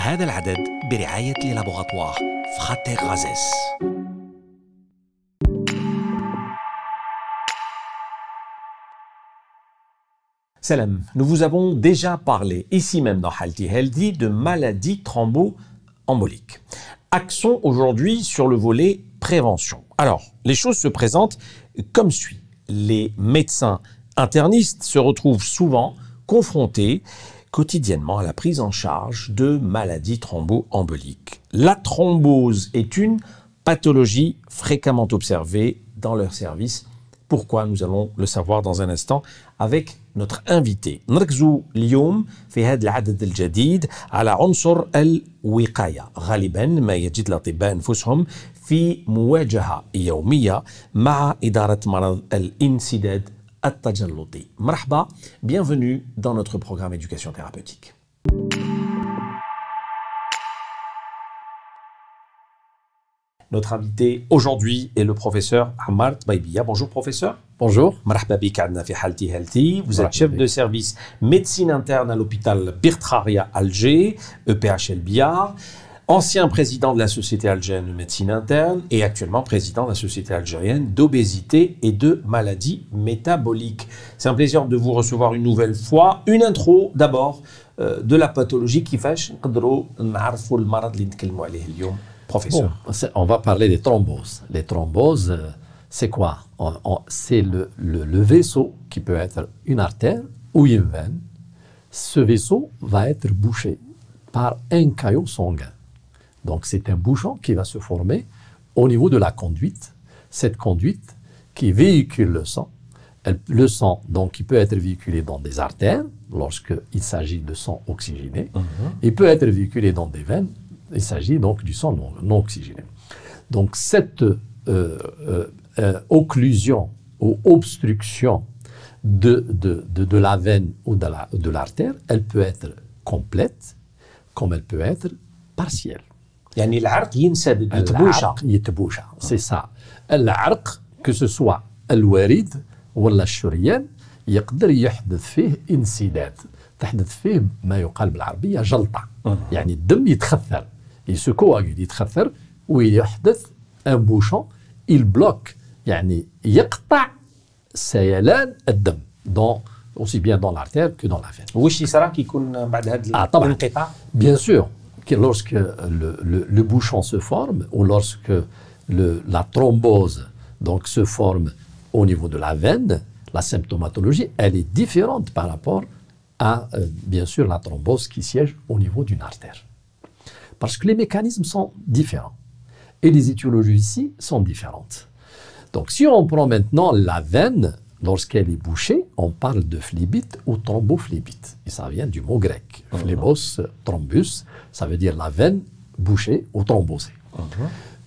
هذا العدد برعاية لي لابوغاتوار فراتير غازيس Salam, nous vous avons déjà parlé ici même dans Healthy Healthy de maladies thromboemboliques. Accent aujourd'hui sur le volet prévention. Alors, les choses se présentent comme suit. Les médecins internistes se retrouvent souvent confrontés quotidiennement à la prise en charge de maladies thromboemboliques. La thrombose est une pathologie fréquemment observée dans leur service. Pourquoi Nous allons le savoir dans un instant avec notre invité. نركزوا اليوم في هذا العدد الجديد على عنصر الوقاية غالبا ما يجد الأطباء أنفسهم في مواجهة يومية مع إدارة مرض الانسداد At-Tajalluti. Marhaba, bienvenue dans notre programme éducation thérapeutique. Notre invité aujourd'hui est le professeur Amart Baibia. Bonjour professeur. Bonjour. Vous êtes chef de service médecine interne à l'hôpital Birtraria Alger, EPHL Biard ancien président de la Société algérienne de médecine interne et actuellement président de la Société algérienne d'obésité et de maladies métaboliques. C'est un plaisir de vous recevoir une nouvelle fois. Une intro d'abord euh, de la pathologie qui fâche. Professeur. On va parler des thromboses. Les thromboses, euh, c'est quoi? C'est le, le vaisseau qui peut être une artère ou une veine. Ce vaisseau va être bouché par un caillot sanguin. Donc c'est un bouchon qui va se former au niveau de la conduite. Cette conduite qui véhicule le sang. Elle- le sang, donc, qui peut être véhiculé dans des artères lorsqu'il s'agit de sang oxygéné. Il peut être véhiculé dans des veines. Il s'agit donc du sang non, non oxygéné. Donc cette euh, euh, euh, occlusion ou obstruction de, de, de, de la veine ou de la- de l'artère, elle peut être complète comme elle peut être partielle. يعني العرق ينسدد يتبوشى العرق يتبوشى سي سا. العرق كو سو سوا الوريد ولا الشريان يقدر يحدث فيه انسداد. تحدث فيه ما يقال بالعربية جلطة. يعني الدم يتخثر يسكو يتخثر ويحدث ان بوشون bloque يعني يقطع سيلان الدم دون bien dans l'artère que dans la veine. وش يصرى كي يكون بعد هذا آه، طبعاً. الانقطاع؟ Bien sûr, que lorsque le, bouchon se forme ou lorsque la thrombose donc, se forme au niveau de la veine, la symptomatologie, elle est différente par rapport à, euh, bien sûr, la thrombose qui siège au niveau d'une artère. Parce que les mécanismes sont différents et les étiologies ici sont différentes. Donc, si on prend maintenant la veine, lorsqu'elle est bouchée, on parle de phlébite ou thrombophlébite. Et ça vient du mot grec. Phlébos, thrombus, ça veut dire la veine bouchée ou thrombosée.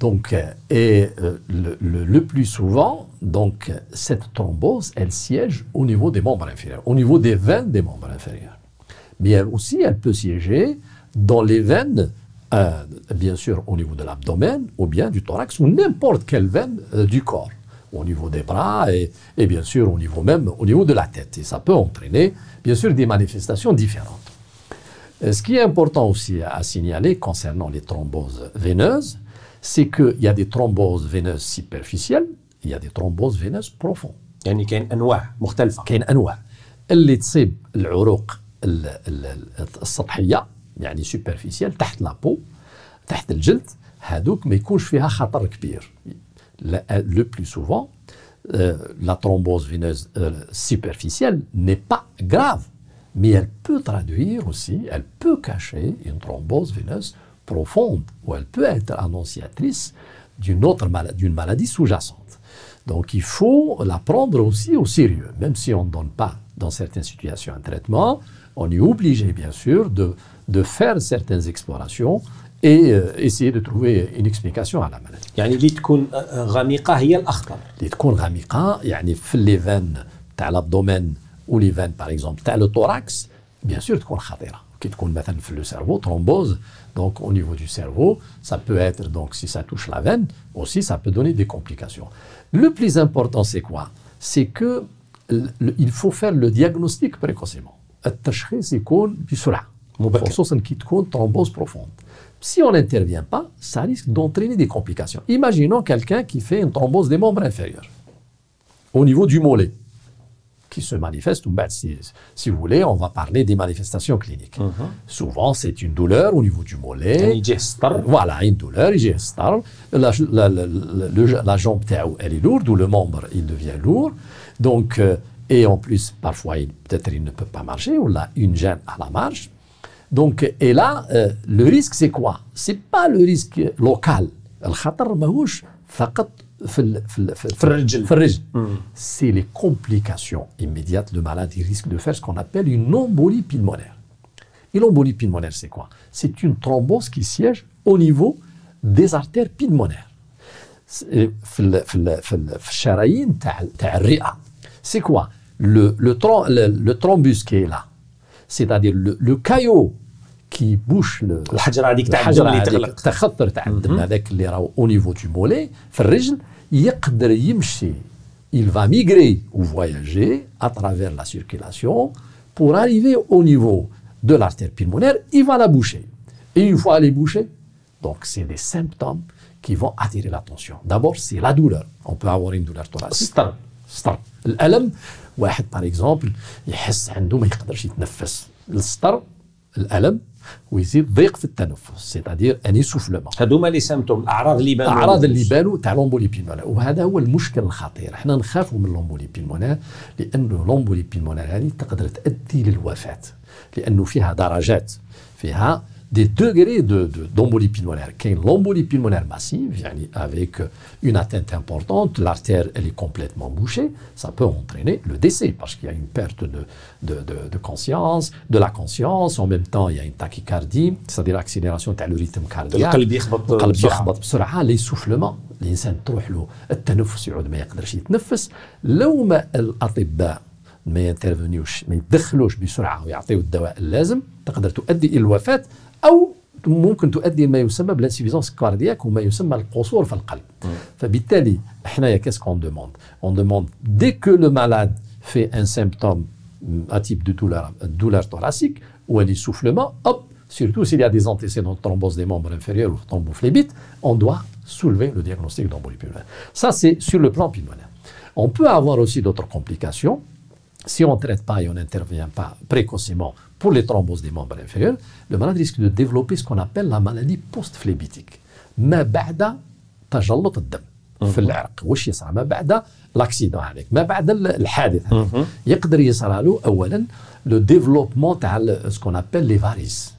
Donc, euh, et euh, le, le- le plus souvent, donc, cette thrombose, elle siège au niveau des membres inférieurs, au niveau des veines des membres inférieurs. Mais elle aussi, elle peut siéger dans les veines, euh, bien sûr, au niveau de l'abdomen ou bien du thorax ou n'importe quelle veine euh, du corps, au niveau des bras et, et bien sûr au niveau même, au niveau de la tête. Et ça peut entraîner, bien sûr, des manifestations différentes. Euh, Ce qui est important aussi à signaler concernant les thromboses veineuses, c'est qu'il y a des thromboses veineuses superficielles, il y a des thromboses veineuses profondes. يعني كاين انواع مختلفه كاين انواع اللي تصيب العروق ال- ال- السطحيه يعني سوبرفيسيال تحت لابو تحت الجلد هذوك ما يكونش فيها خطر كبير euh, le, plus souvent, euh, la thrombose veineuse euh, superficielle n'est pas grave, mais elle peut traduire aussi, elle peut cacher une thrombose veineuse profonde, ou elle peut être annonciatrice d'une autre d'une maladie sous-jacente. Donc il faut la prendre aussi au sérieux, même si on ne donne pas dans certaines situations un traitement, on est obligé bien sûr de faire certaines explorations et euh, essayer de trouver une explication à la maladie. يعني اللي تكون غميقه هي الاخطر اللي تكون غامقه يعني في لي فان تاع الابدومين ou les veines par exemple تاع le thorax bien sûr تكون خطيره كي تكون مثلا في le cerveau thrombose donc au niveau du cerveau ça peut être donc si ça touche la veine aussi ça peut donner des complications le plus important c'est quoi c'est que ال- il faut faire le diagnostic précocement التشخيص يكون بسرعه مبكر. خصوصا كي تكون thrombose profonde. Si on n'intervient pas, ça risque d'entraîner des complications. Imaginons quelqu'un qui fait une thrombose des membres inférieurs, au niveau du mollet, qui se manifeste. Ben, si, si, vous voulez, on va parler des manifestations cliniques. Mhm. Souvent, c'est une douleur au niveau du mollet. Voilà, une douleur, la, la, la, la, jambe, elle est lourde, ou le membre, il devient lourd. Donc, euh, et en plus, parfois, peut-être il ne peut pas marcher, ou là, une gêne à la marche. Donc, et là, euh, le risque, c'est quoi? C'est pas le risque local. Hmm. C'est les complications immédiates. Le malade il risque de faire ce qu'on appelle une embolie pulmonaire. Et l'embolie pulmonaire, c'est quoi? C'est une thrombose qui siège au niveau des artères pulmonaires. C'est euh, quoi? Le, le, le, le thrombus qui est là c'est-à-dire le, le caillot qui bouche le, الحجره هذيك تاع الحجره الدم اللي هذيك تغلق التخثر تاع الدم هذاك اللي راهو او نيفو دو مولي في الرجل يقدر يمشي il va migrer ou voyager à travers la circulation pour arriver au niveau de l'artère pulmonaire, il va la boucher. Et une fois elle est bouchée, donc c'est des symptômes qui vont attirer l'attention. D'abord, c'est la douleur. On peut avoir une douleur thoracique. السطر السطر الالم واحد باغ اكزومبل يحس عنده ما يقدرش يتنفس. السطر الألم ويزيد ضيق في التنفس سيتادير ان اسوفلمون هذوما لي سيمتوم الأعراض اللي يبانوا. الأعراض اللي يبانوا تاع لومبولي بيلمونير وهذا هو المشكل الخطير. إحنا نخافوا من لومبولي بيلمونير لأنه لومبولي بيلمونير هذه تقدر تؤدي للوفاة لأنه فيها درجات فيها des degrés de, de, d'embolie pulmonaire. Qu'une l'embolie pulmonaire massive, yani avec une atteinte importante, l'artère elle est complètement bouchée, ça peut entraîner le décès parce qu'il y a une perte de, de, de, de conscience, de la conscience, en même temps il y a une tachycardie, c'est-à-dire accélération du rythme cardiaque. القلب يخبط القلب بسرعة. يخبط بسرعه ليسوفلمون الانسان تروح له التنفس يعود ما يقدرش يتنفس لو ما الاطباء ما ينترفنيوش ما يتدخلوش بسرعه ويعطيو الدواء اللازم تقدر تؤدي الى الوفاه او ممكن تؤدي ما يسمى بالانسفيزونس كاردياك وما يسمى القصور في القلب فبالتالي حنايا كيس كون دوموند اون دوموند دي كو لو مالاد في ان سيمبتوم un type de douleur, douleur thoracique ou un essoufflement, hop, surtout s'il y a des antécédents de thrombose des membres inférieurs ou thrombophlébite, on doit soulever le diagnostic d'embolie pulmonaire. Ça, c'est sur le plan pulmonaire. On peut avoir aussi d'autres complications. Si on ne traite pas et on n'intervient pas précocement pour les thromboses des membres inférieurs, le malade risque de développer ce qu'on appelle la maladie post-phlébitique. ما بعد تجلط الدم في العرق واش يصرى ما بعد لاكسيدون هذاك ما بعد ال- الحادث هذاك يقدر يصرى له اولا لو ديفلوبمون تاع سكون ابل لي فاريس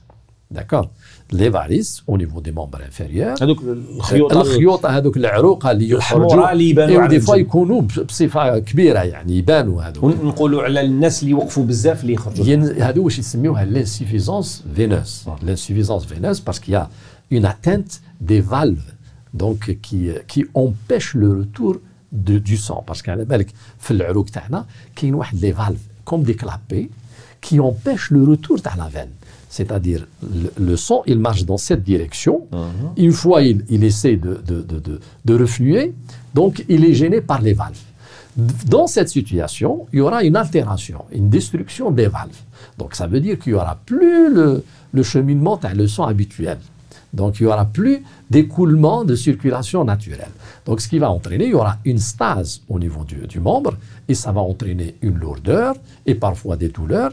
داكور لي فاريس او نيفو دي ممبر انفيريور هذوك الخيوط الخيوط هذوك العروق اللي الحمراء يخرجوا اللي يبانوا إيوا على دي فوا الجلد. يكونوا ب- بصفه كبيره يعني يبانوا هذوك ونقولوا على الناس اللي وقفوا بزاف اللي يخرجوا ين- هذو واش يسميوها l'insuffisance veineuse. L'insuffisance veineuse parce qu'il y a une atteinte des valves donc qui, qui empêche le retour de, du sang. Parce qu'à بالك في العروق تاعنا كاين واحد les valves comme des clapets qui empêchent le retour تاع la veine. C'est-à-dire, le, le sang, il marche dans cette direction. Une fois, il, il essaie de, de, de, de, refluer, donc il est gêné par les valves. Dans cette situation, il y aura une altération, une destruction des valves. Donc ça veut dire qu'il n'y aura plus le, le cheminement à le sang habituel. Donc il n'y aura plus d'écoulement de circulation naturelle. Donc ce qui va entraîner, il y aura une stase au niveau du, du membre et ça va entraîner une lourdeur et parfois des douleurs.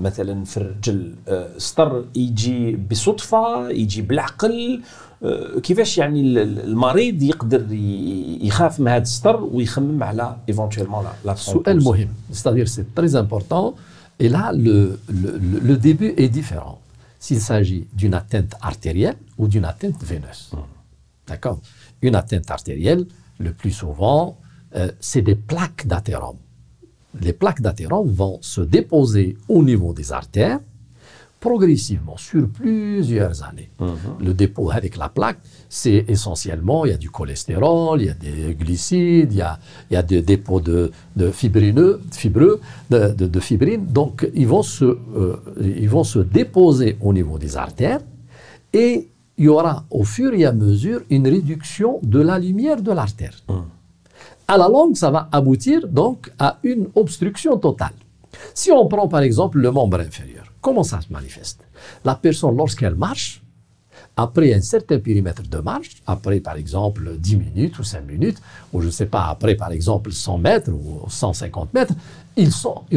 مثلا في الرجل أه، سطر يجي بصدفه يجي بالعقل أه، كيفاش يعني ال- ال- المريض يقدر ي- يخاف من هذا السطر ويخمم على ايفونتويلمون لا سؤال مهم c'est-à-dire c'est très important et là le, le, le- le début est différent s'il s'agit d'une atteinte artérielle ou d'une atteinte veineuse d'accord une atteinte artérielle le plus souvent euh, c'est des plaques d'athérome les plaques d'athérome vont se déposer au niveau des artères progressivement sur plusieurs années. Le dépôt avec la plaque, c'est essentiellement, il y a du cholestérol, il y a des glycides, il y a, il y a des dépôts de, de fibrineux, fibreux, de, de, de fibrine. Donc, ils vont, se, euh, ils vont se déposer au niveau des artères et il y aura au fur et à mesure une réduction de la lumière de l'artère. À la longue, ça va aboutir donc à une obstruction totale. Si on prend par exemple le membre inférieur, comment ça se manifeste? La personne, lorsqu'elle marche, après un certain périmètre de marche, après par exemple 10 minutes ou 5 minutes, ou je ne sais pas, après par exemple 100 mètres ou 150 mètres, il,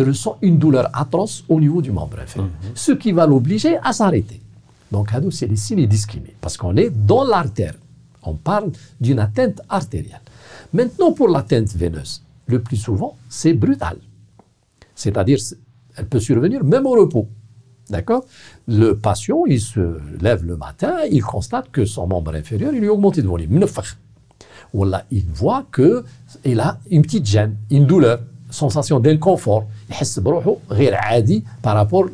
ressent une douleur atroce au niveau du membre inférieur, mhm. ce qui va l'obliger à s'arrêter. Donc, c'est les signes d'ischémie, parce qu'on est dans l'artère. On parle d'une atteinte artérielle. Maintenant, pour l'atteinte veineuse, le plus souvent, c'est brutal. C'est-à-dire, elle peut survenir même au repos. D'accord? Le patient, il se lève le matin, il constate que son membre inférieur, il lui a augmenté de volume. Voilà, il voit qu'il a une petite gêne, une douleur, sensation d'inconfort. Il par rapport au.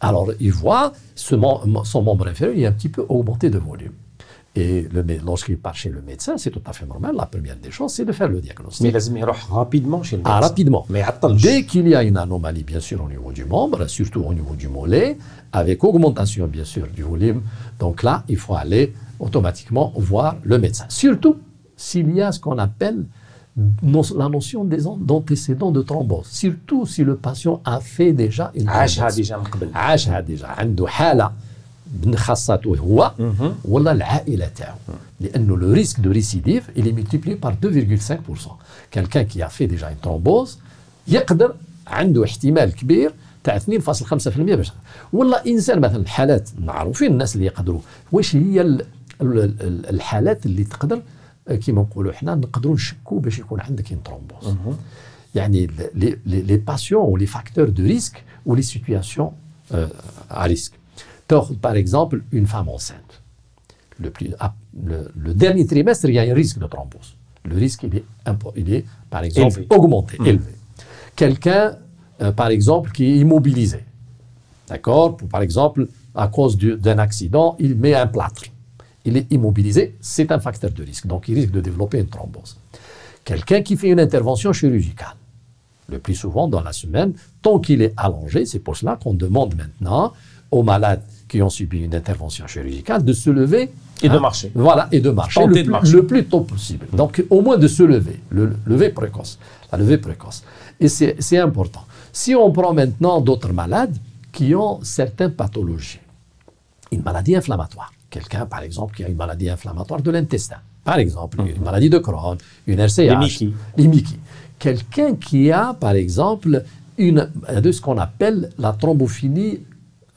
Alors, il voit son membre inférieur, il est un petit peu augmenté de volume. Et lorsqu'il part chez le médecin, c'est tout à fait normal. La première des choses, c'est de faire le diagnostic. Mais les rapidement chez le ah, médecin. Ah, rapidement. Mais attends, Dès qu'il y a une anomalie, bien sûr, au niveau du membre, surtout au niveau du mollet, avec augmentation, bien sûr, du volume, donc là, il faut aller automatiquement voir le médecin. Surtout s'il y a ce qu'on appelle la notion des d'antécédents de thrombose, surtout si le patient a fait déjà une thrombose. déjà. déjà. خاصته هو ولا العائلة تاعو. لأنه le risque de récidive il est multiplié par 2,5%. Quelqu'un qui a fait déjà une thrombose يقدر عنده احتمال كبير تاع 2.5% باش ولا إنسان مثلا الحالات معروفين الناس اللي يقدروا. واش هي الحالات اللي تقدر؟ كيما نقولوا حنا نقدروا نشكوا باش يكون عندك ان ترومبوز يعني لي باسيون ou les facteurs de risque ou les situations risque par exemple une femme enceinte le, plus, ah, le, le, dernier trimestre il y a un risque de thrombose le risque il est, il est par exemple élevé. augmenté mmh. élevé quelqu'un euh, par exemple qui est immobilisé d'accord par exemple à cause d'un accident il met un plâtre il est immobilisé, c'est un facteur de risque. Donc, il risque de développer une thrombose. Quelqu'un qui fait une intervention chirurgicale, le plus souvent dans la semaine, tant qu'il est allongé, c'est pour cela qu'on demande maintenant aux malades qui ont subi une intervention chirurgicale de se lever. Et de marcher. Voilà, et de marcher, le, de marcher. le, plus tôt possible. Donc, au moins de se lever, le lever précoce, la levée précoce. Et c'est important. Si on prend maintenant d'autres malades qui ont certaines pathologies, une maladie inflammatoire, Quelqu'un, par exemple, qui a une maladie inflammatoire de l'intestin, par exemple, une mhm. maladie de Crohn, une RCH, Mickey. Quelqu'un qui a, par exemple, une, de ce qu'on appelle la thrombophilie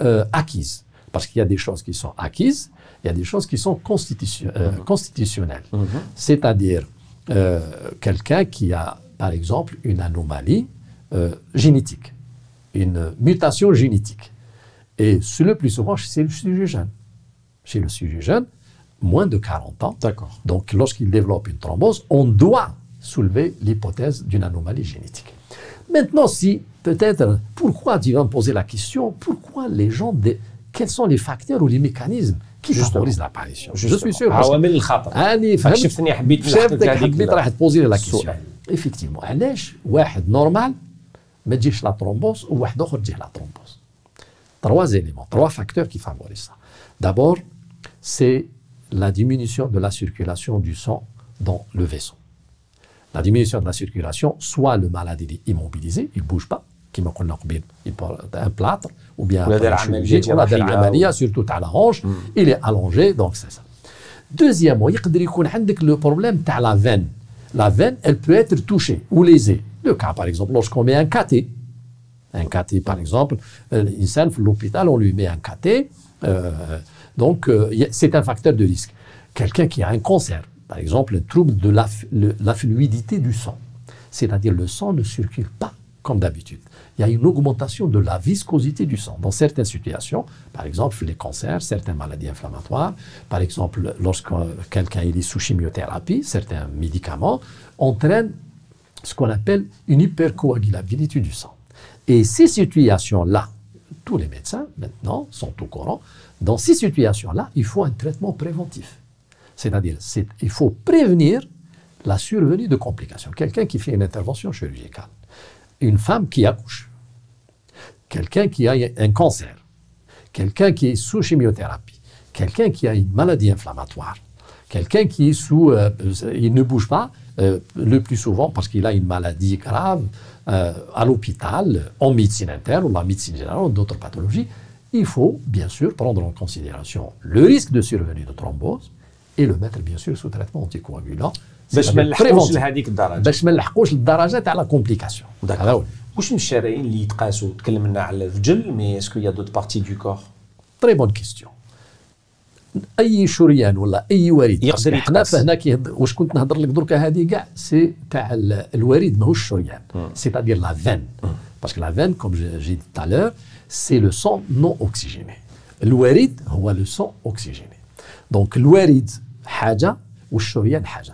euh, acquise. Parce qu'il y a des choses qui sont acquises, il y a des choses qui sont constitution, euh, mhm. constitutionnelles. Mhm. C'est-à-dire euh, quelqu'un qui a, par exemple, une anomalie génétique, une mutation génétique. Et le plus souvent, c'est le sujet jeune chez le sujet jeune, moins de 40 ans. D'accord. Donc, lorsqu'il développe une thrombose, on doit soulever l'hypothèse d'une anomalie génétique. Maintenant, si peut-être, pourquoi tu vas me poser la question, pourquoi les gens, quels sont les facteurs ou les mécanismes qui favorisent l'apparition Je suis sûr. Ah, mais راح poser la question. Effectivement, علاش واحد normal ما تجيش la thrombose ou واحد اخر تجيه la thrombose Trois éléments, trois facteurs qui favorisent ça. D'abord, c'est la diminution de la circulation du sang dans le vaisseau. La diminution de la circulation, soit le malade est immobilisé, il ne bouge pas, qui il porte un plâtre, ou bien un surtout à la hanche, hmm. il est allongé, donc c'est ça. Deuxièmement, il y a le problème de la veine. La veine, elle peut être touchée ou lésée. Le cas, par exemple, lorsqu'on met un cathé, un cathé, par exemple, euh, l'hôpital, on lui met un cathé, euh, donc, euh, c'est un facteur de risque. Quelqu'un qui a un cancer, par exemple, un trouble de la, la fluidité du sang, c'est-à-dire le sang ne circule pas comme d'habitude. Il y a une augmentation de la viscosité du sang. Dans certaines situations, par exemple les cancers, certaines maladies inflammatoires, par exemple lorsque quelqu'un est sous chimiothérapie, certains médicaments entraînent ce qu'on appelle une hypercoagulabilité du sang. Et ces situations-là, tous les médecins maintenant sont au courant. Dans ces situations-là, il faut un traitement préventif. C'est-à-dire, il faut prévenir la survenue de complications. Quelqu'un qui fait une intervention chirurgicale, une femme qui accouche, quelqu'un qui a un cancer, quelqu'un qui est sous chimiothérapie, quelqu'un qui a une maladie inflammatoire, quelqu'un qui est sous, euh, il ne bouge pas euh, le plus souvent parce qu'il a une maladie grave euh, à l'hôpital, en médecine interne ou en médecine générale ou d'autres pathologies, il faut bien sûr prendre en considération le risque de survenue de thrombose et le mettre bien sûr sous traitement anticoagulant. باش ما نلحقوش لهذيك الدرجة. باش ما نلحقوش للدرجة تاع لا كومبليكاسيون هذا هو. واش من الشرايين اللي يتقاسوا؟ تكلمنا على الرجل مي اسكو يا دوت بارتي دو كور تري بون كيستيون أي شريان ولا أي وريد يقدر حنا فهنا واش كنت نهضر لك دركا هذه كاع؟ سي تاع الوريد ماهوش الشريان سيتادير لا فين باسكو لا فين كوم جي دي تالور سي لو سون نون اوكسيجيني الوريد هو لو سون اوكسيجيني دونك الوريد حاجة والشريان حاجة.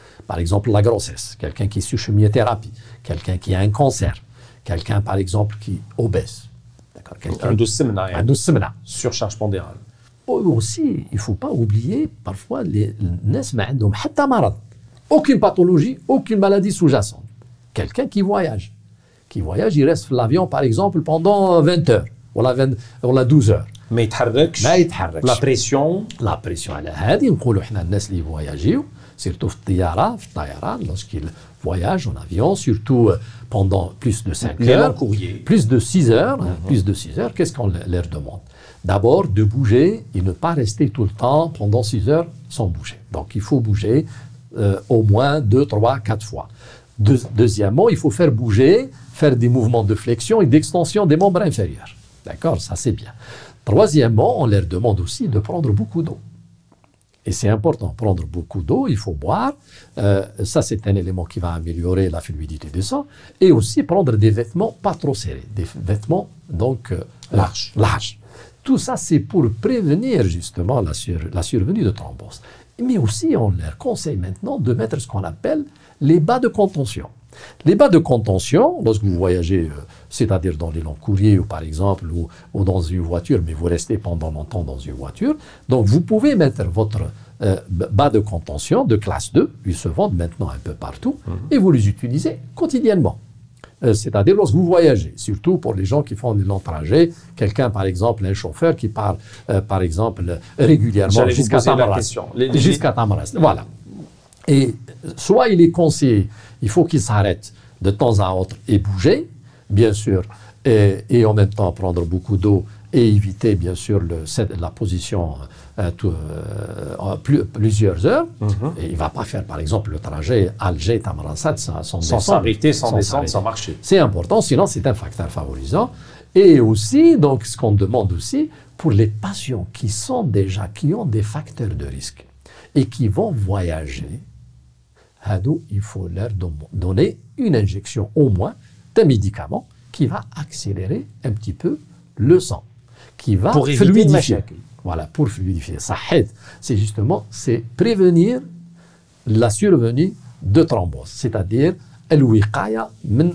Par exemple, la grossesse, quelqu'un qui est sous chimiothérapie, quelqu'un qui a un cancer, quelqu'un, par exemple, qui est obèse. Un douce Un Surcharge pondérale. Aussi, il ne faut pas oublier, parfois, les n'ont aucune pathologie, aucune maladie sous-jacente. Quelqu'un qui voyage. Qui voyage, il reste l'avion, par exemple, pendant 20 heures. ou la 12 heures. Mais il La pression. La pression, elle est. On dit, les voyagent surtout lorsqu'ils voyagent en avion, surtout euh, pendant plus de 5 heures, plus de 6 heures, hein, mhm. plus de 6 heures, qu'est-ce qu'on leur demande? D'abord de bouger et ne pas rester tout le temps pendant 6 heures sans bouger. Donc il faut bouger euh, au moins 2, 3, 4 fois. deuxièmement, il faut faire bouger, faire des mouvements de flexion et d'extension des membres inférieurs. D'accord? Ça c'est bien. Troisièmement, on leur demande aussi de prendre beaucoup d'eau. Et c'est important, prendre beaucoup d'eau, il faut boire. Euh, ça, c'est un élément qui va améliorer la fluidité du sang. Et aussi prendre des vêtements pas trop serrés, des vêtements donc euh, larges. larges. Tout ça, c'est pour prévenir justement la, la survenue de thrombose. Mais aussi, on leur conseille maintenant de mettre ce qu'on appelle les bas de contention. Les bas de contention, lorsque vous voyagez, euh, c'est-à-dire dans les longs courriers ou par exemple, ou, dans une voiture, mais vous restez pendant longtemps dans une voiture, donc vous pouvez mettre votre euh, bas de contention de classe 2, ils se vendent maintenant un peu partout, mhm. et vous les utilisez quotidiennement. Euh, c'est-à-dire lorsque vous voyagez, surtout pour les gens qui font des longs trajets, quelqu'un par exemple, un chauffeur qui part par exemple régulièrement jusqu'à Tamaras. Jusqu'à Tamaras, voilà. Et soit il est conseillé il faut qu'il s'arrête de temps à autre et bouger, bien sûr, et, en même temps prendre beaucoup d'eau et éviter, bien sûr, le, la position euh, euh, plusieurs heures. Mhm. et il ne va pas faire, par exemple, le trajet Alger-Tamaransat sans, sans, s'arrêter, sans, descendre, sans marcher. C'est important, sinon c'est un facteur favorisant. Et aussi, donc, ce qu'on demande aussi, pour les patients qui sont déjà, qui ont des facteurs de risque et qui vont voyager, il faut leur donner une injection au moins d'un médicament qui va accélérer un petit peu le sang, qui va pour fluidifier. Voilà, pour fluidifier. Ça aide. C'est justement, c'est prévenir la survenue de thrombose, c'est-à-dire الوقايه من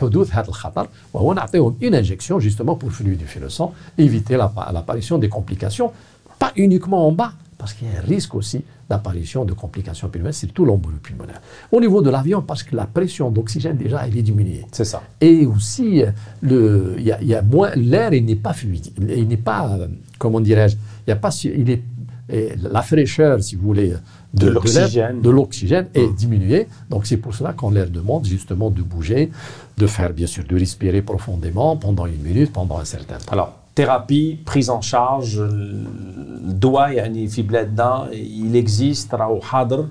حدوث هذا الخطر وهو نعطيهم une injection justement pour fluidifier le sang, éviter l'apparition des complications, pas uniquement en bas, parce qu'il y a un risque aussi d'apparition de complications pulmonaires, surtout l'embolie pulmonaire. Au niveau de l'avion, parce que la pression d'oxygène, déjà, elle est diminuée. C'est ça. Et aussi, il y, a, moins, l'air, il n'est pas fluide, il n'est pas, euh, comment dirais-je, il y a pas, il est, la fraîcheur, si vous voulez, de, l'oxygène, de l'oxygène est mmh. diminuée. Donc c'est pour cela qu'on leur demande justement de bouger, de faire bien sûr, de respirer profondément pendant une minute, pendant un certain temps. Alors, thérapie, prise en charge, doigt, يعني في بلادنا il existe راهو حاضر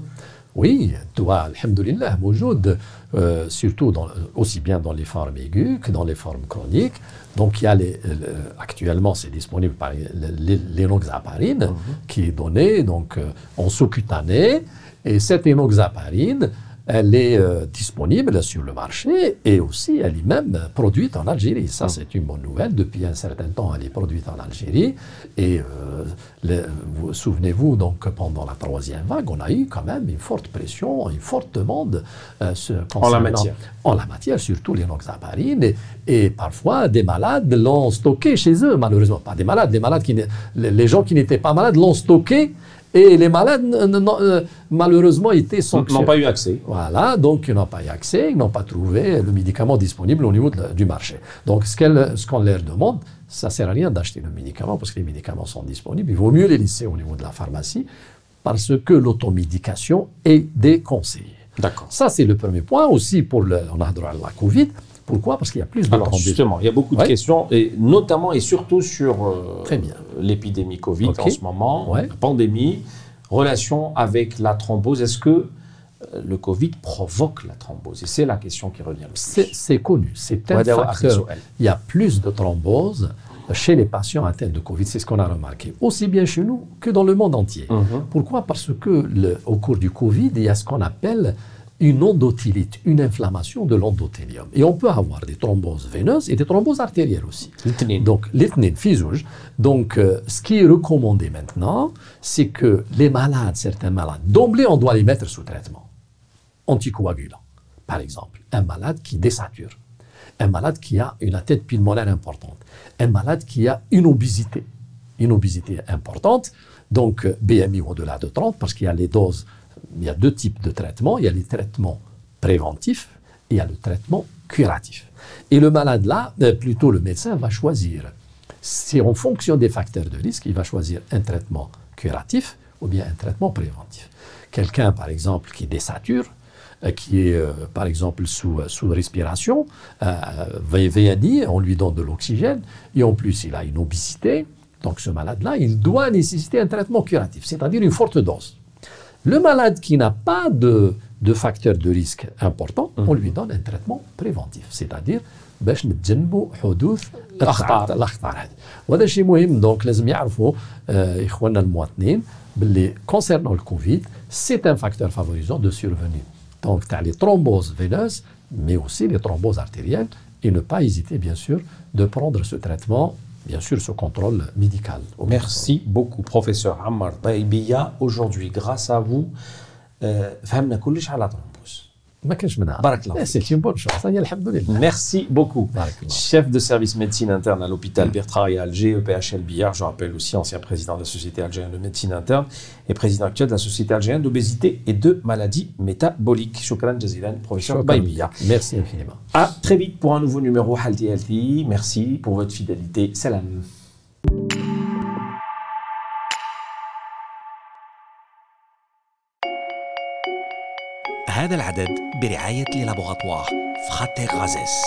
Oui, toi, alhamdoulilah, موجود, euh, surtout dans, aussi bien dans les formes aiguës que dans les formes chroniques. Donc, il y a les, actuellement, c'est disponible par l'énoxaparine mm -hmm. qui est donnée donc, en sous-cutané. Et cette énoxaparine, elle est euh, disponible sur le marché et aussi elle est même produite en Algérie. Ça, c'est une bonne nouvelle. Depuis un certain temps, elle est produite en Algérie. Et euh, vous souvenez-vous, donc, pendant la troisième vague, on a eu quand même une forte pression, une forte demande euh, en la matière. En la matière, surtout les Et, et parfois, des malades l'ont stocké chez eux, malheureusement. Pas des malades, des malades qui, les gens qui n'étaient pas malades l'ont stocké et les malades, euh, malheureusement, étaient sanctionnés. N'ont pas eu accès. Voilà, donc ils n'ont pas eu accès, ils n'ont pas trouvé le médicament disponible au niveau du marché. Donc ce qu'on leur demande, ça ne sert à rien d'acheter le médicament parce que les médicaments sont disponibles. Il vaut mieux les laisser au niveau de la pharmacie parce que l'automédication est déconseillée. D'accord. Ça, c'est le premier point. Aussi, pour le, on a droit à la Covid, pourquoi? Parce qu'il y a plus de Alors, Justement, il y a beaucoup de questions, et notamment et surtout sur euh, l'épidémie Covid en ce moment, la pandémie, relation avec la thrombose. Est-ce que euh, le Covid provoque la thrombose? Et c'est la question qui revient le. C'est connu, c'est un facteur. Il y a plus de thrombose chez les patients atteints de Covid, c'est ce qu'on a remarqué, aussi bien chez nous que dans le monde entier. Mhm. Pourquoi? Parce que le, au cours du Covid, il y a ce qu'on appelle une endotélite, une inflammation de l'endothélium. Et on peut avoir des thromboses veineuses et des thromboses artérielles aussi. Donc, l'ethnie physique. Donc, euh, ce qui est recommandé maintenant, c'est que les malades, certains malades, d'emblée, on doit les mettre sous traitement anticoagulant. Par exemple, un malade qui désature, un malade qui a une tête pulmonaire importante, un malade qui a une obésité, une obésité importante, donc euh, BMI au-delà de 30, parce qu'il y a les doses il y a deux types de traitements. Il y a les traitements préventifs et il y a le traitement curatif. Et le malade là, euh, plutôt le médecin va choisir. C'est en fonction des facteurs de risque, il va choisir un traitement curatif ou bien un traitement préventif. Quelqu'un, par exemple, qui désature, euh, qui est, euh, par exemple, sous, sous respiration, euh, VNI, on lui donne de l'oxygène, et en plus, il a une obésité. Donc, ce malade-là, il doit nécessiter un traitement curatif, c'est-à-dire une forte dose. Le malade qui n'a pas de, de facteur de risque important, on mhm. lui donne un traitement préventif, c'est-à-dire باش نتجنبوا حدوث الاخطار الاخطار هذه وهذا شيء مهم دونك لازم يعرفوا اخواننا المواطنين باللي concernant le Covid c'est un facteur favorisant de survenue donc tu as les thromboses veineuses mais aussi les thromboses artérielles et ne pas hésiter bien sûr de prendre ce traitement bien sûr ce contrôle médical. Merci beaucoup, professeur Ammar Taibia. Aujourd'hui, grâce à vous, euh, Merci beaucoup. Chef de service médecine interne à l'hôpital Bertrand et Alger, EPHL Billard, je rappelle aussi ancien président de la Société algérienne de médecine interne et président actuel de la Société algérienne d'obésité et de maladies métaboliques. Shukran jazilan, professeur Baybia. Merci infiniment. À très vite pour un nouveau numéro Halti Halti. Merci pour votre fidélité. Salam. هذا العدد برعاية للابوغاتوار فخاتي غازيس.